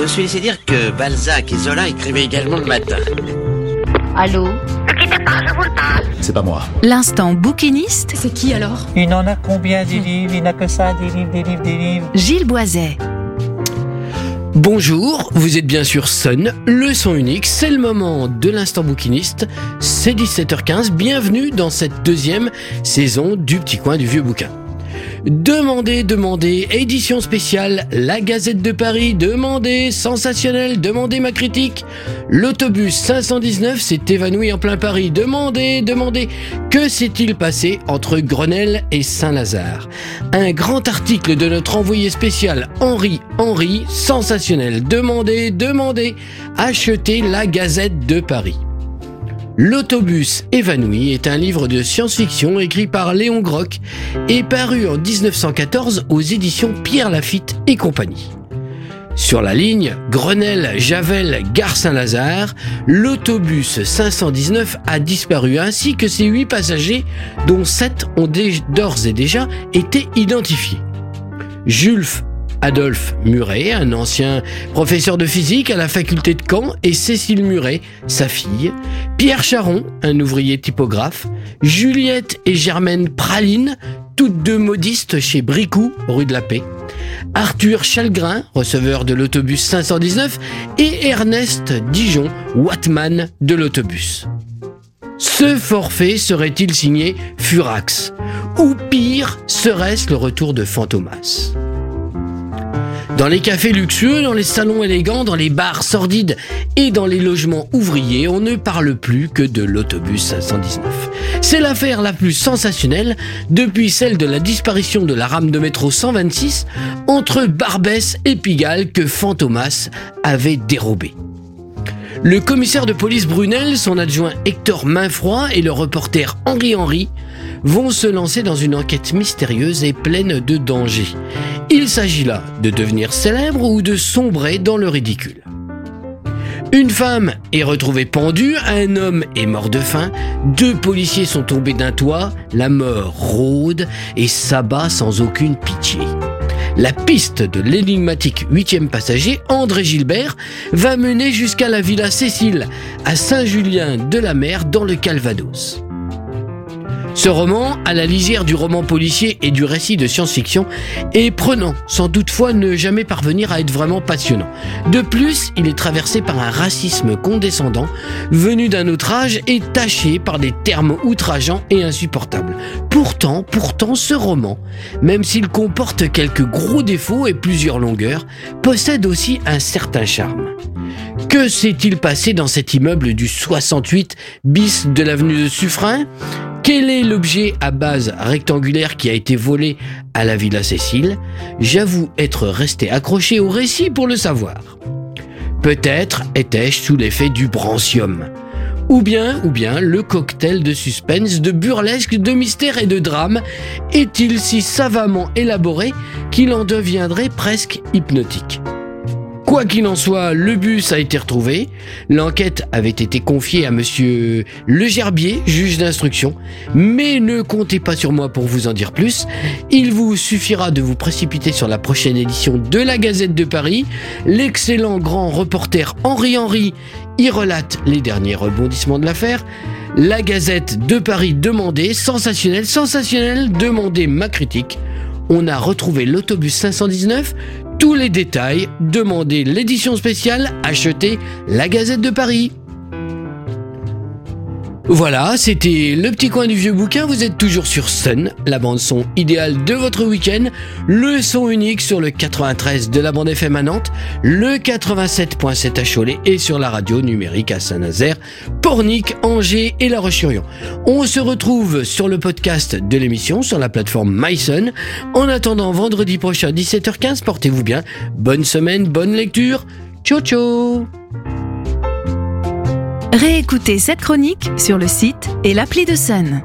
Je suis laissé dire que Balzac et Zola écrivaient également le matin. Allô C'est pas moi. L'instant bouquiniste, C'est qui alors? Il n'en a combien des livres? Il n'a que ça, des livres, des livres, des livres. Gilles Boiset. Bonjour, vous êtes bien sûr Sun, le son unique, c'est le moment de l'instant bouquiniste, c'est 17h15, bienvenue dans cette deuxième saison du petit coin du vieux bouquin. Demandez, demandez, édition spéciale, la Gazette de Paris, demandez, sensationnel, demandez ma critique. L'autobus 519 s'est évanoui en plein Paris, demandez, demandez, que s'est-il passé entre Grenelle et Saint-Lazare? Un grand article de notre envoyé spécial Henri Henri, sensationnel, demandez, demandez, achetez la Gazette de Paris. L'autobus évanoui est un livre de science-fiction écrit par Léon Groc et paru en 1914 aux éditions Pierre Lafitte et compagnie. Sur la ligne Grenelle, Javel, Gare Saint-Lazare, l'autobus 519 a disparu ainsi que ses huit passagers dont sept ont d'ores et déjà été identifiés. Jules Adolphe Muret, un ancien professeur de physique à la faculté de Caen, et Cécile Muret, sa fille, Pierre Charon, un ouvrier typographe, Juliette et Germaine Praline, toutes deux modistes chez Bricou, rue de la Paix, Arthur Chalgrin, receveur de l'autobus 519, et Ernest Dijon, Watman de l'autobus. Ce forfait serait-il signé Furax? Ou pire, serait-ce le retour de Fantomas? Dans les cafés luxueux, dans les salons élégants, dans les bars sordides et dans les logements ouvriers, on ne parle plus que de l'autobus 519. C'est l'affaire la plus sensationnelle depuis celle de la disparition de la rame de métro 126 entre Barbès et Pigalle que Fantomas avait dérobé. Le commissaire de police Brunel, son adjoint Hector Mainfroid et le reporter Henri Henry vont se lancer dans une enquête mystérieuse et pleine de dangers. Il s'agit là de devenir célèbre ou de sombrer dans le ridicule. Une femme est retrouvée pendue, un homme est mort de faim, deux policiers sont tombés d'un toit, la mort rôde et s'abat sans aucune pitié. La piste de l'énigmatique huitième passager, André Gilbert, va mener jusqu'à la villa Cécile, à Saint-Julien-de-la-Mer, dans le Calvados. Ce roman, à la lisière du roman policier et du récit de science-fiction, est prenant, sans toutefois ne jamais parvenir à être vraiment passionnant. De plus, il est traversé par un racisme condescendant, venu d'un autre âge et taché par des termes outrageants et insupportables. Pourtant, pourtant, ce roman, même s'il comporte quelques gros défauts et plusieurs longueurs, possède aussi un certain charme. Que s'est-il passé dans cet immeuble du 68 bis de l'avenue de Suffren? Quel est l'objet à base rectangulaire qui a été volé à la Villa Cécile? J'avoue être resté accroché au récit pour le savoir. Peut-être étais-je sous l'effet du brancium. Ou bien, ou bien, le cocktail de suspense, de burlesque, de mystère et de drame est-il si savamment élaboré qu'il en deviendrait presque hypnotique? Quoi qu'il en soit, le bus a été retrouvé. L'enquête avait été confiée à monsieur Le Gerbier, juge d'instruction. Mais ne comptez pas sur moi pour vous en dire plus. Il vous suffira de vous précipiter sur la prochaine édition de la Gazette de Paris. L'excellent grand reporter Henri Henry y relate les derniers rebondissements de l'affaire. La Gazette de Paris demandée, sensationnelle, sensationnelle, demandez ma critique. On a retrouvé l'autobus 519, tous les détails, demandez l'édition spéciale, achetez la Gazette de Paris. Voilà, c'était le petit coin du vieux bouquin. Vous êtes toujours sur Sun, la bande son idéale de votre week-end. Le son unique sur le 93 de la bande FM à le 87.7 à Cholet et sur la radio numérique à Saint-Nazaire, Pornic, Angers et La Roche-sur-Yon. On se retrouve sur le podcast de l'émission sur la plateforme MySun. En attendant vendredi prochain 17h15, portez-vous bien. Bonne semaine, bonne lecture. Ciao ciao Réécoutez cette chronique sur le site et l'appli de Sun.